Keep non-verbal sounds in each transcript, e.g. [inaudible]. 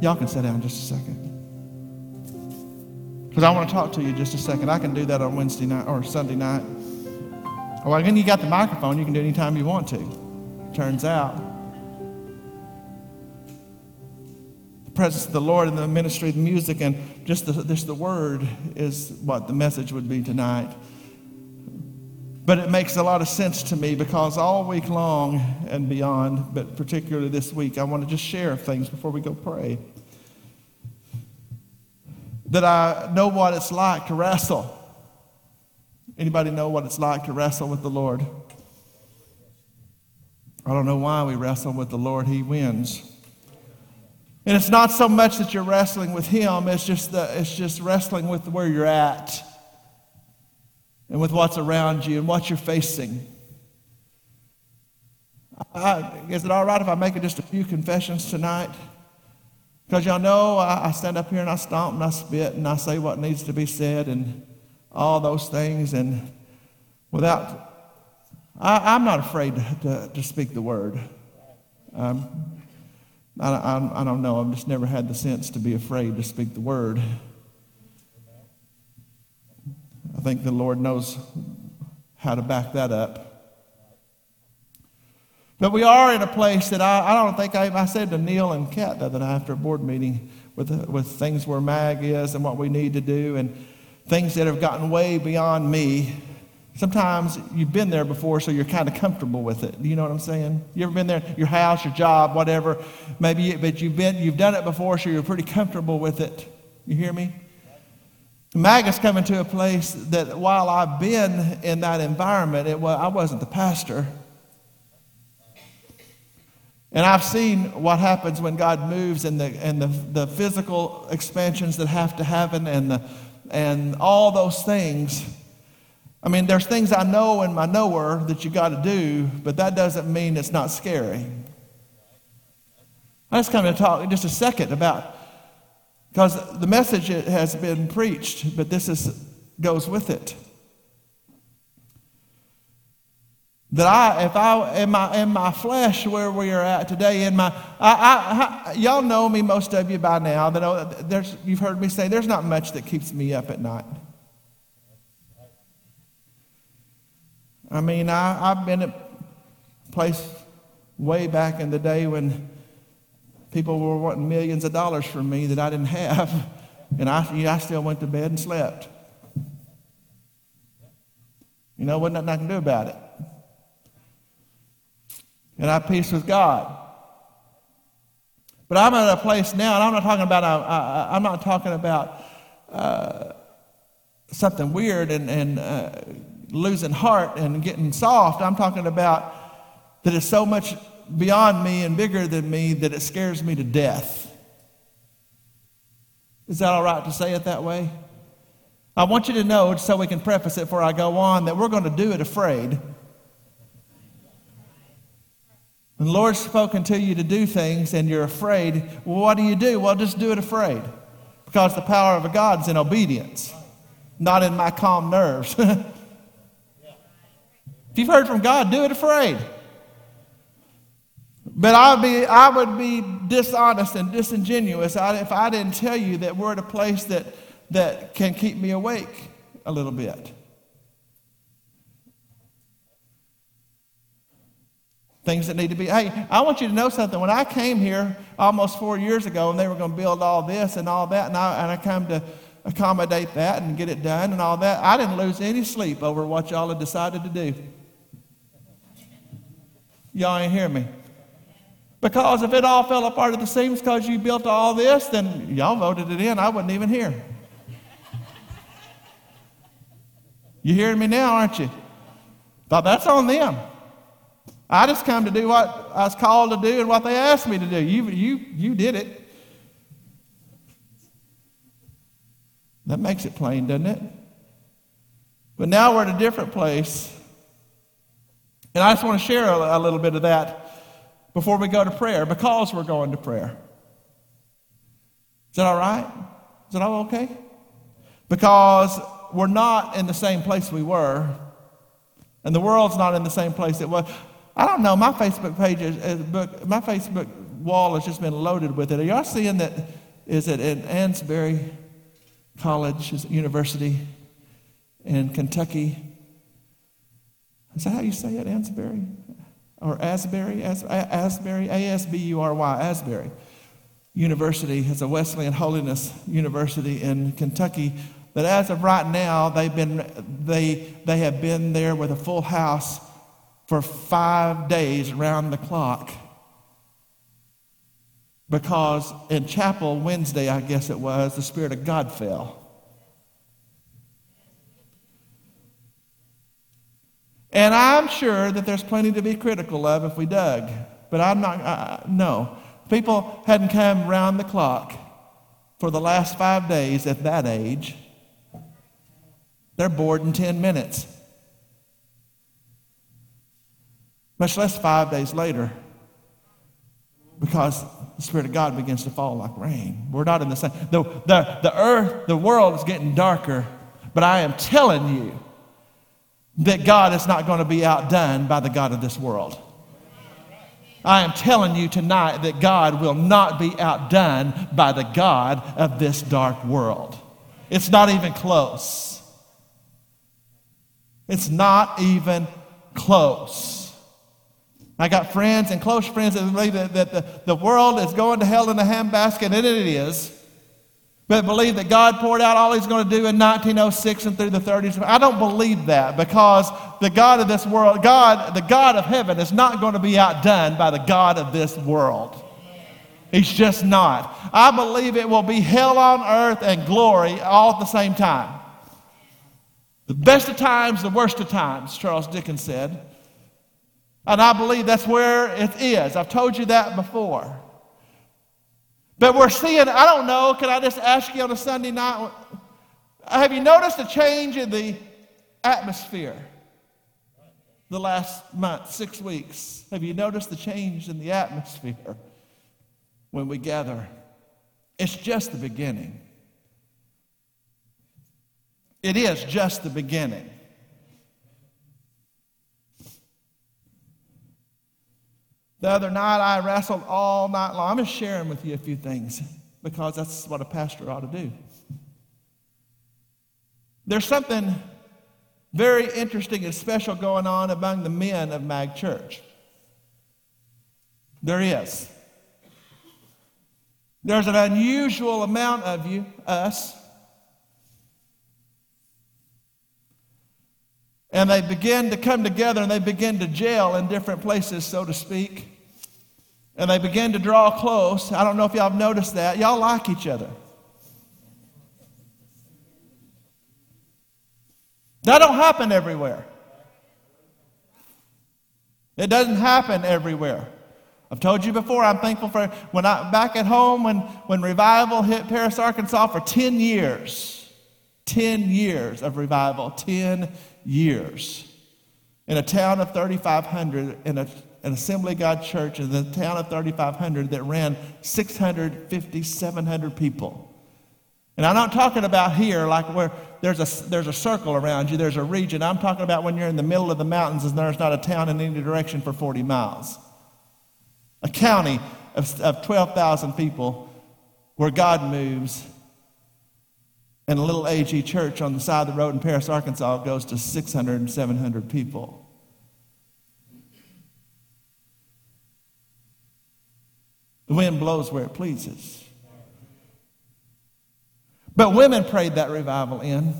Y'all can sit down just a second. Because I want to talk to you just a second. I can do that on Wednesday night or Sunday night. Well, again, you got the microphone. You can do it anytime you want to. Turns out, the presence of the Lord and the ministry the music and just the, just the word is what the message would be tonight. But it makes a lot of sense to me because all week long and beyond, but particularly this week, I want to just share things before we go pray. That I know what it's like to wrestle. Anybody know what it's like to wrestle with the Lord? I don't know why we wrestle with the Lord. He wins. And it's not so much that you're wrestling with Him, it's just, the, it's just wrestling with where you're at and with what's around you and what you're facing. I, is it all right if I make just a few confessions tonight? Because y'all know I, I, stand up here and I stomp and I spit and I say what needs to be said and all those things. And without, I, am not afraid to, to, to, speak the word. Um, I, I, I don't know. I've just never had the sense to be afraid to speak the word. I think the Lord knows how to back that up. But we are in a place that I, I don't think I, I said to Neil and Kat the other night after a board meeting with, with things where MAG is and what we need to do and things that have gotten way beyond me. Sometimes you've been there before, so you're kind of comfortable with it. Do you know what I'm saying? You ever been there, your house, your job, whatever, maybe, but you've been, you've done it before, so you're pretty comfortable with it. You hear me? MAG is coming to a place that while I've been in that environment, it was, I wasn't the pastor. And I've seen what happens when God moves and the, and the, the physical expansions that have to happen and, the, and all those things. I mean, there's things I know in my knower that you got to do, but that doesn't mean it's not scary. I just come to talk just a second about because the message has been preached, but this is, goes with it. That I, if I, in my, in my flesh, where we are at today, in my, I, I, y'all know me, most of you by now, that oh, there's, you've heard me say there's not much that keeps me up at night. I mean, I, I've been at a place way back in the day when people were wanting millions of dollars from me that I didn't have, [laughs] and I, I still went to bed and slept. You know, wasn't nothing I can do about it. And I have peace with God. But I'm at a place now, and I'm not talking about, uh, I'm not talking about uh, something weird and, and uh, losing heart and getting soft. I'm talking about that it's so much beyond me and bigger than me that it scares me to death. Is that all right to say it that way? I want you to know, so we can preface it before I go on, that we're going to do it afraid. When the Lord's spoken to you to do things and you're afraid, well, what do you do? Well, just do it afraid. Because the power of God is in obedience, not in my calm nerves. [laughs] if you've heard from God, do it afraid. But I'd be, I would be dishonest and disingenuous if I didn't tell you that we're at a place that, that can keep me awake a little bit. Things that need to be. Hey, I want you to know something. When I came here almost four years ago and they were going to build all this and all that, and I, and I come to accommodate that and get it done and all that, I didn't lose any sleep over what y'all had decided to do. Y'all ain't hear me. Because if it all fell apart at the seams because you built all this, then y'all voted it in. I wasn't even here. You hearing me now, aren't you? Thought that's on them. I just come to do what I was called to do and what they asked me to do. You, you, you did it. That makes it plain, doesn't it? But now we're at a different place. And I just want to share a, a little bit of that before we go to prayer because we're going to prayer. Is that all right? Is that all okay? Because we're not in the same place we were, and the world's not in the same place it was. I don't know. My Facebook page is, is book, my Facebook wall has just been loaded with it. Are y'all seeing that? Is it in Ansbury College, is it University in Kentucky? Is that how you say it, Ansbury? Or Asbury? As, Asbury? A S B U R Y, Asbury. University has a Wesleyan Holiness University in Kentucky that as of right now, they've been, they, they have been there with a full house for five days around the clock. Because in chapel Wednesday, I guess it was, the Spirit of God fell. And I'm sure that there's plenty to be critical of if we dug. But I'm not, no. People hadn't come round the clock for the last five days at that age. They're bored in 10 minutes. Much less five days later, because the Spirit of God begins to fall like rain. We're not in the same. The, the, the earth, the world is getting darker, but I am telling you that God is not going to be outdone by the God of this world. I am telling you tonight that God will not be outdone by the God of this dark world. It's not even close. It's not even close. I got friends and close friends that believe that, that the, the world is going to hell in a handbasket, and it is, but believe that God poured out all he's going to do in 1906 and through the 30s. I don't believe that because the God of this world, God, the God of heaven, is not going to be outdone by the God of this world. He's just not. I believe it will be hell on earth and glory all at the same time. The best of times, the worst of times, Charles Dickens said. And I believe that's where it is. I've told you that before. But we're seeing, I don't know, can I just ask you on a Sunday night? Have you noticed a change in the atmosphere the last month, six weeks? Have you noticed the change in the atmosphere when we gather? It's just the beginning. It is just the beginning. The other night, I wrestled all night long. I'm just sharing with you a few things because that's what a pastor ought to do. There's something very interesting and special going on among the men of Mag Church. There is. There's an unusual amount of you, us, And they begin to come together and they begin to jail in different places, so to speak. And they begin to draw close. I don't know if y'all have noticed that. Y'all like each other. That don't happen everywhere. It doesn't happen everywhere. I've told you before, I'm thankful for when I back at home when, when revival hit Paris, Arkansas for 10 years. 10 years of revival. 10 years. In a town of 3,500, in a, an Assembly God church in the town of 3,500 that ran 650, 700 people. And I'm not talking about here, like where there's a, there's a circle around you, there's a region. I'm talking about when you're in the middle of the mountains and there's not a town in any direction for 40 miles. A county of, of 12,000 people where God moves and a little AG church on the side of the road in Paris, Arkansas goes to 600 and 700 people. The wind blows where it pleases. But women prayed that revival in,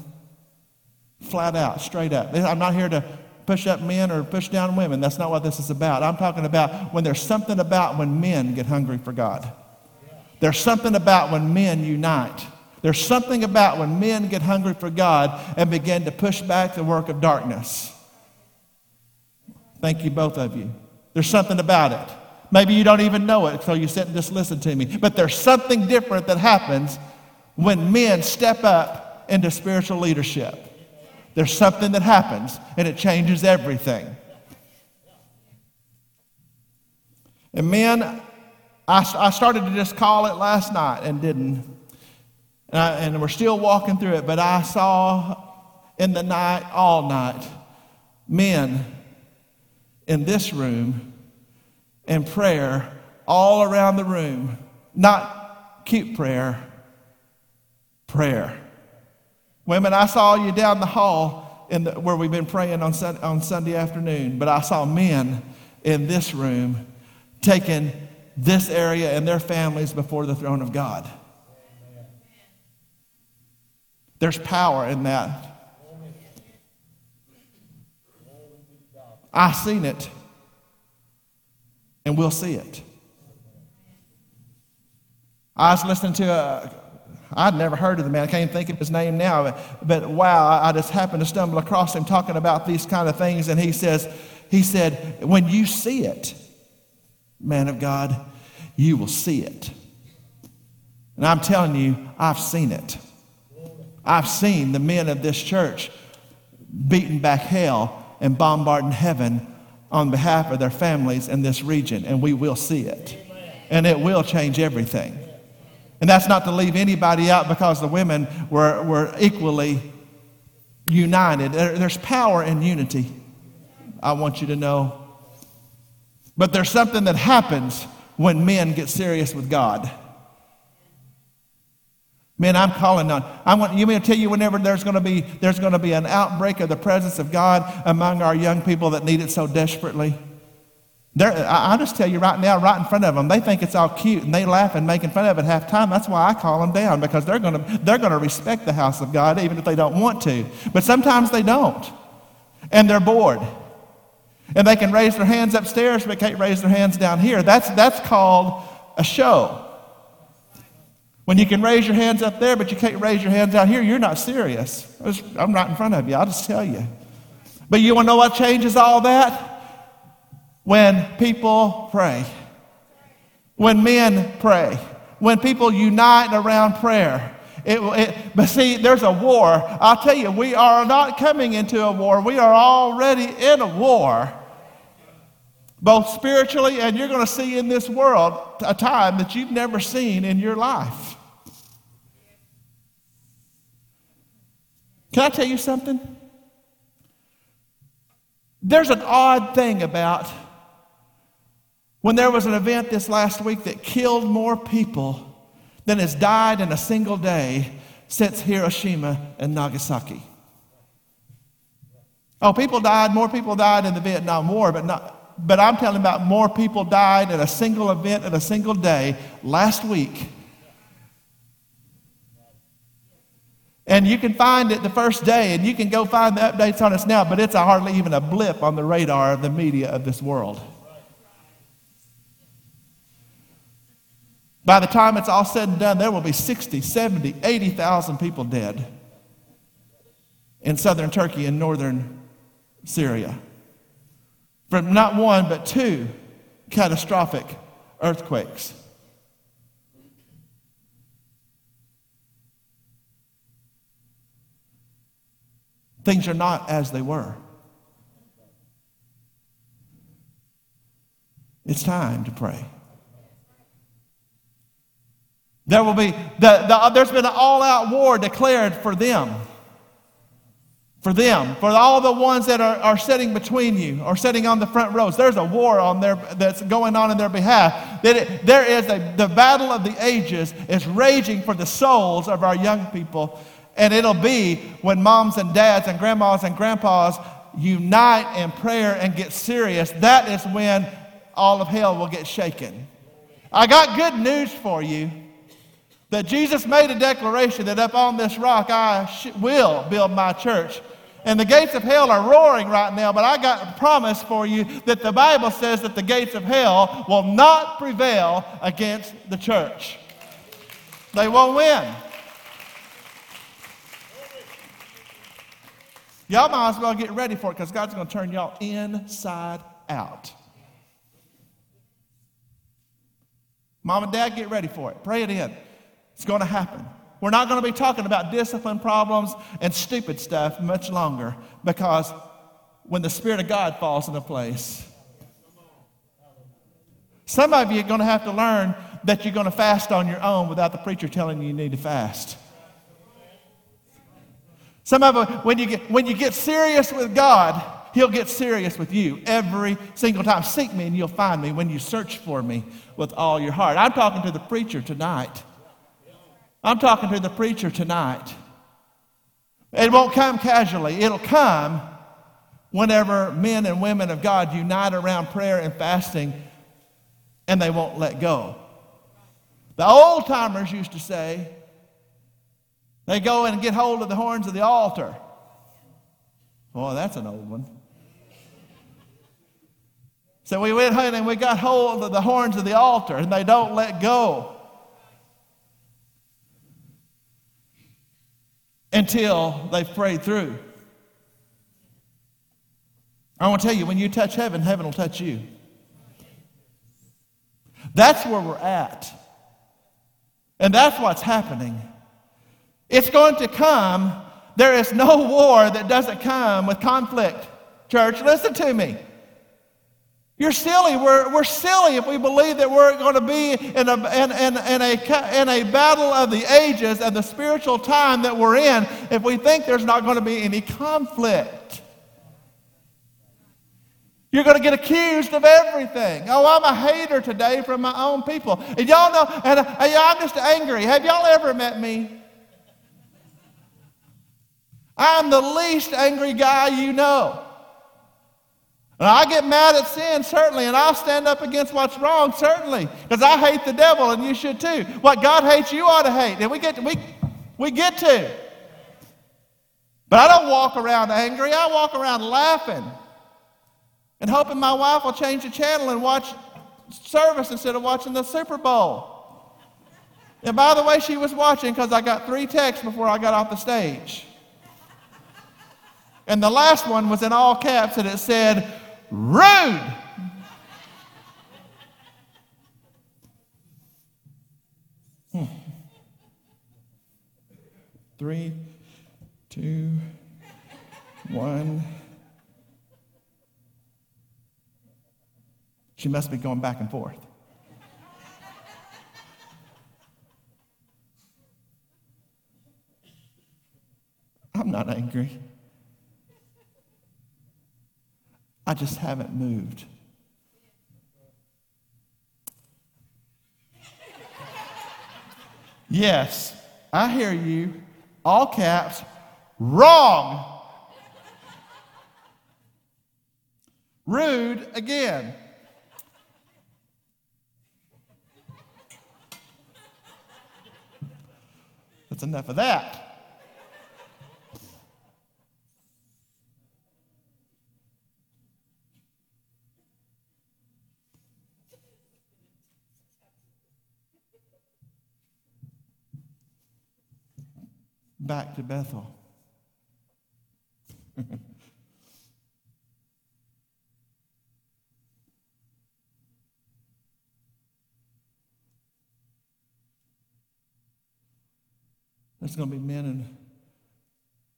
flat out, straight up. I'm not here to push up men or push down women. That's not what this is about. I'm talking about when there's something about when men get hungry for God. There's something about when men unite. There's something about when men get hungry for God and begin to push back the work of darkness. Thank you, both of you. There's something about it. Maybe you don't even know it, so you sit and just listen to me. But there's something different that happens when men step up into spiritual leadership. There's something that happens, and it changes everything. And men, I, I started to just call it last night and didn't. And, I, and we're still walking through it, but I saw in the night, all night, men in this room in prayer all around the room. Not cute prayer, prayer. Women, I saw you down the hall the, where we've been praying on, on Sunday afternoon, but I saw men in this room taking this area and their families before the throne of God. There's power in that. I've seen it, and we'll see it. I was listening to a, I'd never heard of the man. I can't think of his name now. But wow, I just happened to stumble across him talking about these kind of things. And he says, he said, when you see it, man of God, you will see it. And I'm telling you, I've seen it. I've seen the men of this church beating back hell and bombarding heaven on behalf of their families in this region, and we will see it. And it will change everything. And that's not to leave anybody out because the women were, were equally united. There, there's power in unity, I want you to know. But there's something that happens when men get serious with God. Man, I'm calling on. I want you to tell you whenever there's going to be there's going to be an outbreak of the presence of God among our young people that need it so desperately. They're, I, I just tell you right now, right in front of them, they think it's all cute and they laugh and making fun of it half time. That's why I call them down because they're going to they're going to respect the house of God even if they don't want to. But sometimes they don't, and they're bored, and they can raise their hands upstairs but can't raise their hands down here. That's that's called a show. When you can raise your hands up there, but you can't raise your hands out here, you're not serious. I'm right in front of you. I'll just tell you. But you want to know what changes all that? When people pray. When men pray. When people unite around prayer. It, it, but see, there's a war. I'll tell you, we are not coming into a war. We are already in a war, both spiritually, and you're going to see in this world a time that you've never seen in your life. Can I tell you something? There's an odd thing about when there was an event this last week that killed more people than has died in a single day since Hiroshima and Nagasaki. Oh, people died, more people died in the Vietnam War, but, not, but I'm telling about more people died in a single event in a single day last week And you can find it the first day, and you can go find the updates on us now, but it's hardly even a blip on the radar of the media of this world. By the time it's all said and done, there will be 60, 70, 80,000 people dead in southern Turkey and northern Syria from not one, but two catastrophic earthquakes. Things are not as they were. It's time to pray. There will be, the, the, uh, there's been an all out war declared for them. For them, for all the ones that are, are sitting between you or sitting on the front rows, there's a war on their, that's going on in their behalf. That it, there is a, the battle of the ages is raging for the souls of our young people and it'll be when moms and dads and grandmas and grandpas unite in prayer and get serious. That is when all of hell will get shaken. I got good news for you that Jesus made a declaration that up on this rock I sh- will build my church. And the gates of hell are roaring right now, but I got a promise for you that the Bible says that the gates of hell will not prevail against the church. They won't win. Y'all might as well get ready for it because God's going to turn y'all inside out. Mom and dad, get ready for it. Pray it in. It's going to happen. We're not going to be talking about discipline problems and stupid stuff much longer because when the Spirit of God falls into place, some of you are going to have to learn that you're going to fast on your own without the preacher telling you you need to fast. Some of them, when you get, when you get serious with God, He'll get serious with you every single time. Seek me and you'll find me when you search for me with all your heart. I'm talking to the preacher tonight. I'm talking to the preacher tonight. It won't come casually, it'll come whenever men and women of God unite around prayer and fasting and they won't let go. The old timers used to say, they go and get hold of the horns of the altar. Oh, that's an old one. So we went ahead and we got hold of the horns of the altar, and they don't let go until they've prayed through. I want to tell you, when you touch heaven, heaven will touch you. That's where we're at. And that's what's happening. It's going to come. There is no war that doesn't come with conflict. Church, listen to me. You're silly. We're, we're silly if we believe that we're going to be in a, in, in, in, a, in a battle of the ages and the spiritual time that we're in if we think there's not going to be any conflict. You're going to get accused of everything. Oh, I'm a hater today from my own people. And y'all know, and, and I'm just angry. Have y'all ever met me? I'm the least angry guy you know. And I get mad at sin, certainly, and I'll stand up against what's wrong, certainly, because I hate the devil, and you should too. What God hates, you ought to hate, and we get to, we, we get to. But I don't walk around angry. I walk around laughing and hoping my wife will change the channel and watch service instead of watching the Super Bowl. And by the way, she was watching because I got three texts before I got off the stage. And the last one was in all caps and it said, rude. Hmm. Three, two, one. She must be going back and forth. I'm not angry. I just haven't moved. Yes, I hear you. All caps. Wrong. Rude again. That's enough of that. Back to Bethel. [laughs] There's going to be men and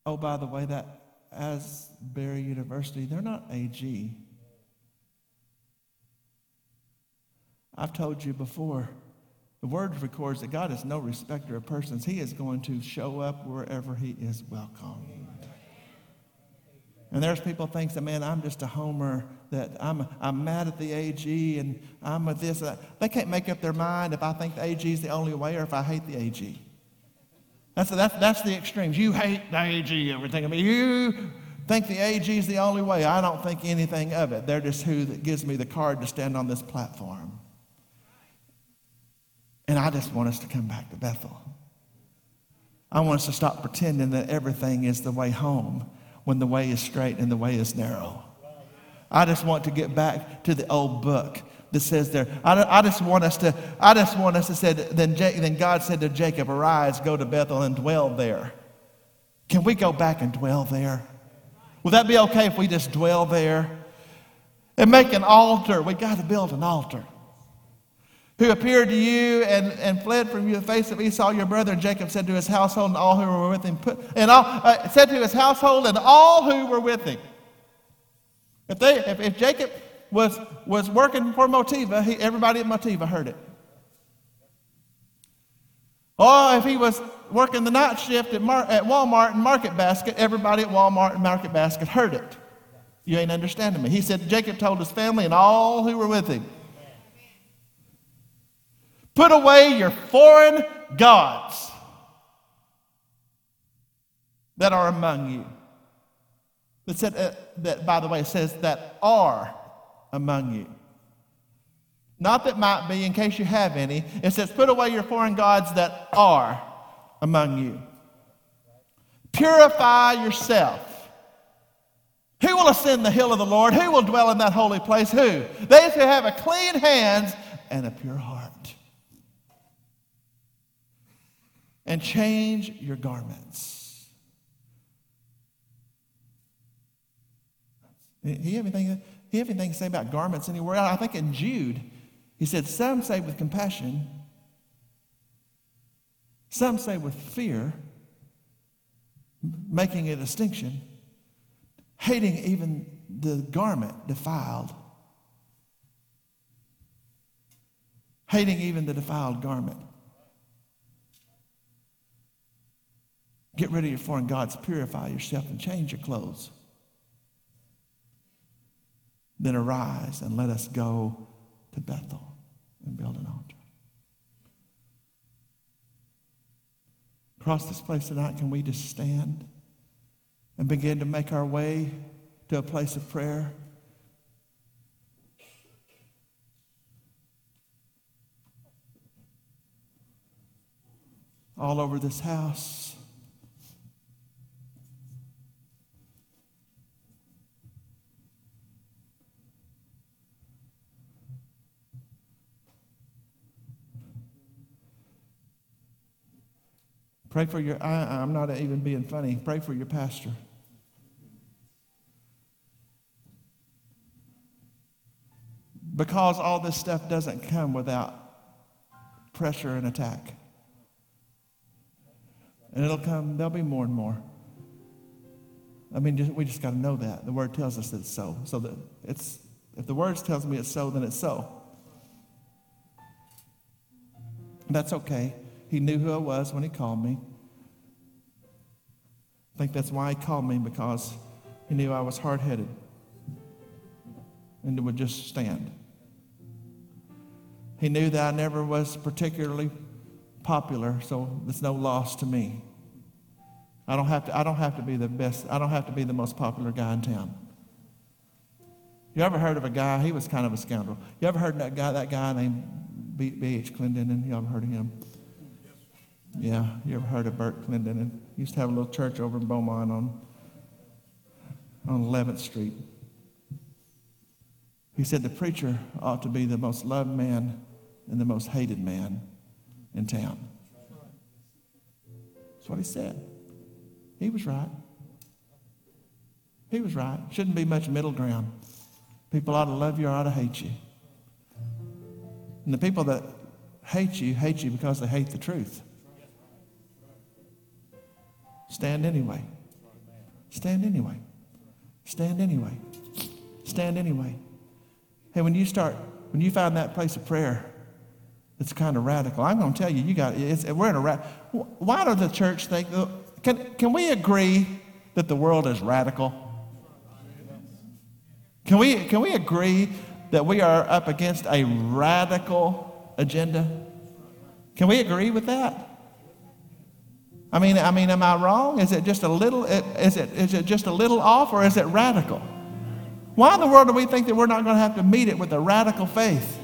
oh, by the way, that Asbury University, they're not AG. I've told you before, the word records that God is no respecter of persons. He is going to show up wherever he is welcome. And there's people think that, man, I'm just a homer, that I'm, I'm mad at the AG and I'm with this. Uh, they can't make up their mind if I think the AG is the only way or if I hate the AG. That's, that's, that's the extremes. You hate the AG, everything. I mean, you think the AG is the only way. I don't think anything of it. They're just who that gives me the card to stand on this platform. And I just want us to come back to Bethel. I want us to stop pretending that everything is the way home when the way is straight and the way is narrow. I just want to get back to the old book that says there. I, I just want us to, I just want us to say, then, then God said to Jacob, arise, go to Bethel and dwell there. Can we go back and dwell there? Would that be okay if we just dwell there? And make an altar. We got to build an altar who appeared to you and, and fled from you the face of Esau your brother. And Jacob said to his household and all who were with him, put, and all, uh, said to his household and all who were with him. If, they, if, if Jacob was, was working for Motiva, he, everybody at Motiva heard it. Or if he was working the night shift at, Mar, at Walmart and Market Basket, everybody at Walmart and Market Basket heard it. You ain't understanding me. He said, Jacob told his family and all who were with him, Put away your foreign gods that are among you. That, said, uh, that, by the way, it says that are among you. Not that might be, in case you have any. It says, put away your foreign gods that are among you. Purify yourself. Who will ascend the hill of the Lord? Who will dwell in that holy place? Who? They who have a clean hands and a pure heart. And change your garments. He have anything, have anything to say about garments anywhere? I think in Jude, he said, Some say with compassion, some say with fear, making a distinction, hating even the garment defiled. Hating even the defiled garment. Get rid of your foreign gods, purify yourself, and change your clothes. Then arise and let us go to Bethel and build an altar. Across this place tonight, can we just stand and begin to make our way to a place of prayer? All over this house. Pray for your, I, I'm not even being funny. Pray for your pastor. Because all this stuff doesn't come without pressure and attack. And it'll come, there'll be more and more. I mean, just, we just got to know that. The word tells us that it's so. So that it's, if the word tells me it's so, then it's so. That's okay. He knew who I was when he called me. I think that's why he called me because he knew I was hard headed and would just stand. He knew that I never was particularly popular, so it's no loss to me. I don't have to, I don't have to be the best, I don't have to be the most popular guy in town. You ever heard of a guy? He was kind of a scoundrel. You ever heard that guy, that guy named B.H. Clendennen? You ever heard of him? Yeah, you ever heard of Bert Clendennen? He used to have a little church over in Beaumont on, on 11th Street. He said the preacher ought to be the most loved man and the most hated man in town. That's what he said. He was right. He was right. Shouldn't be much middle ground. People ought to love you or ought to hate you. And the people that hate you hate you because they hate the truth. Stand anyway. Stand anyway. Stand anyway. Stand anyway. Hey, when you start, when you find that place of prayer, it's kind of radical. I'm going to tell you, you got it's, we're in a rat. Why does the church think? Uh, can can we agree that the world is radical? Can we can we agree that we are up against a radical agenda? Can we agree with that? I mean, I mean, am I wrong? Is it just a little, is it, is it just a little off or is it radical? Why in the world do we think that we're not going to have to meet it with a radical faith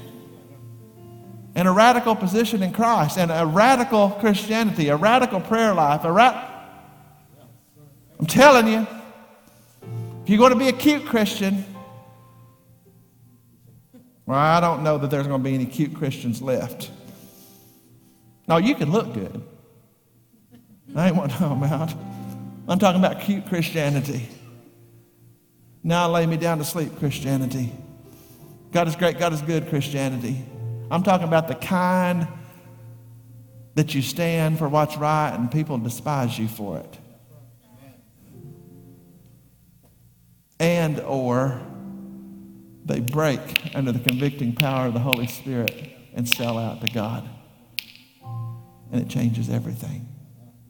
and a radical position in Christ and a radical Christianity, a radical prayer life, a ra- I'm telling you, if you're going to be a cute Christian, well, I don't know that there's going to be any cute Christians left. No, you can look good. I ain't what I'm talking about. I'm talking about cute Christianity. Now lay me down to sleep Christianity. God is great, God is good Christianity. I'm talking about the kind that you stand for what's right and people despise you for it. And or they break under the convicting power of the Holy Spirit and sell out to God. And it changes everything.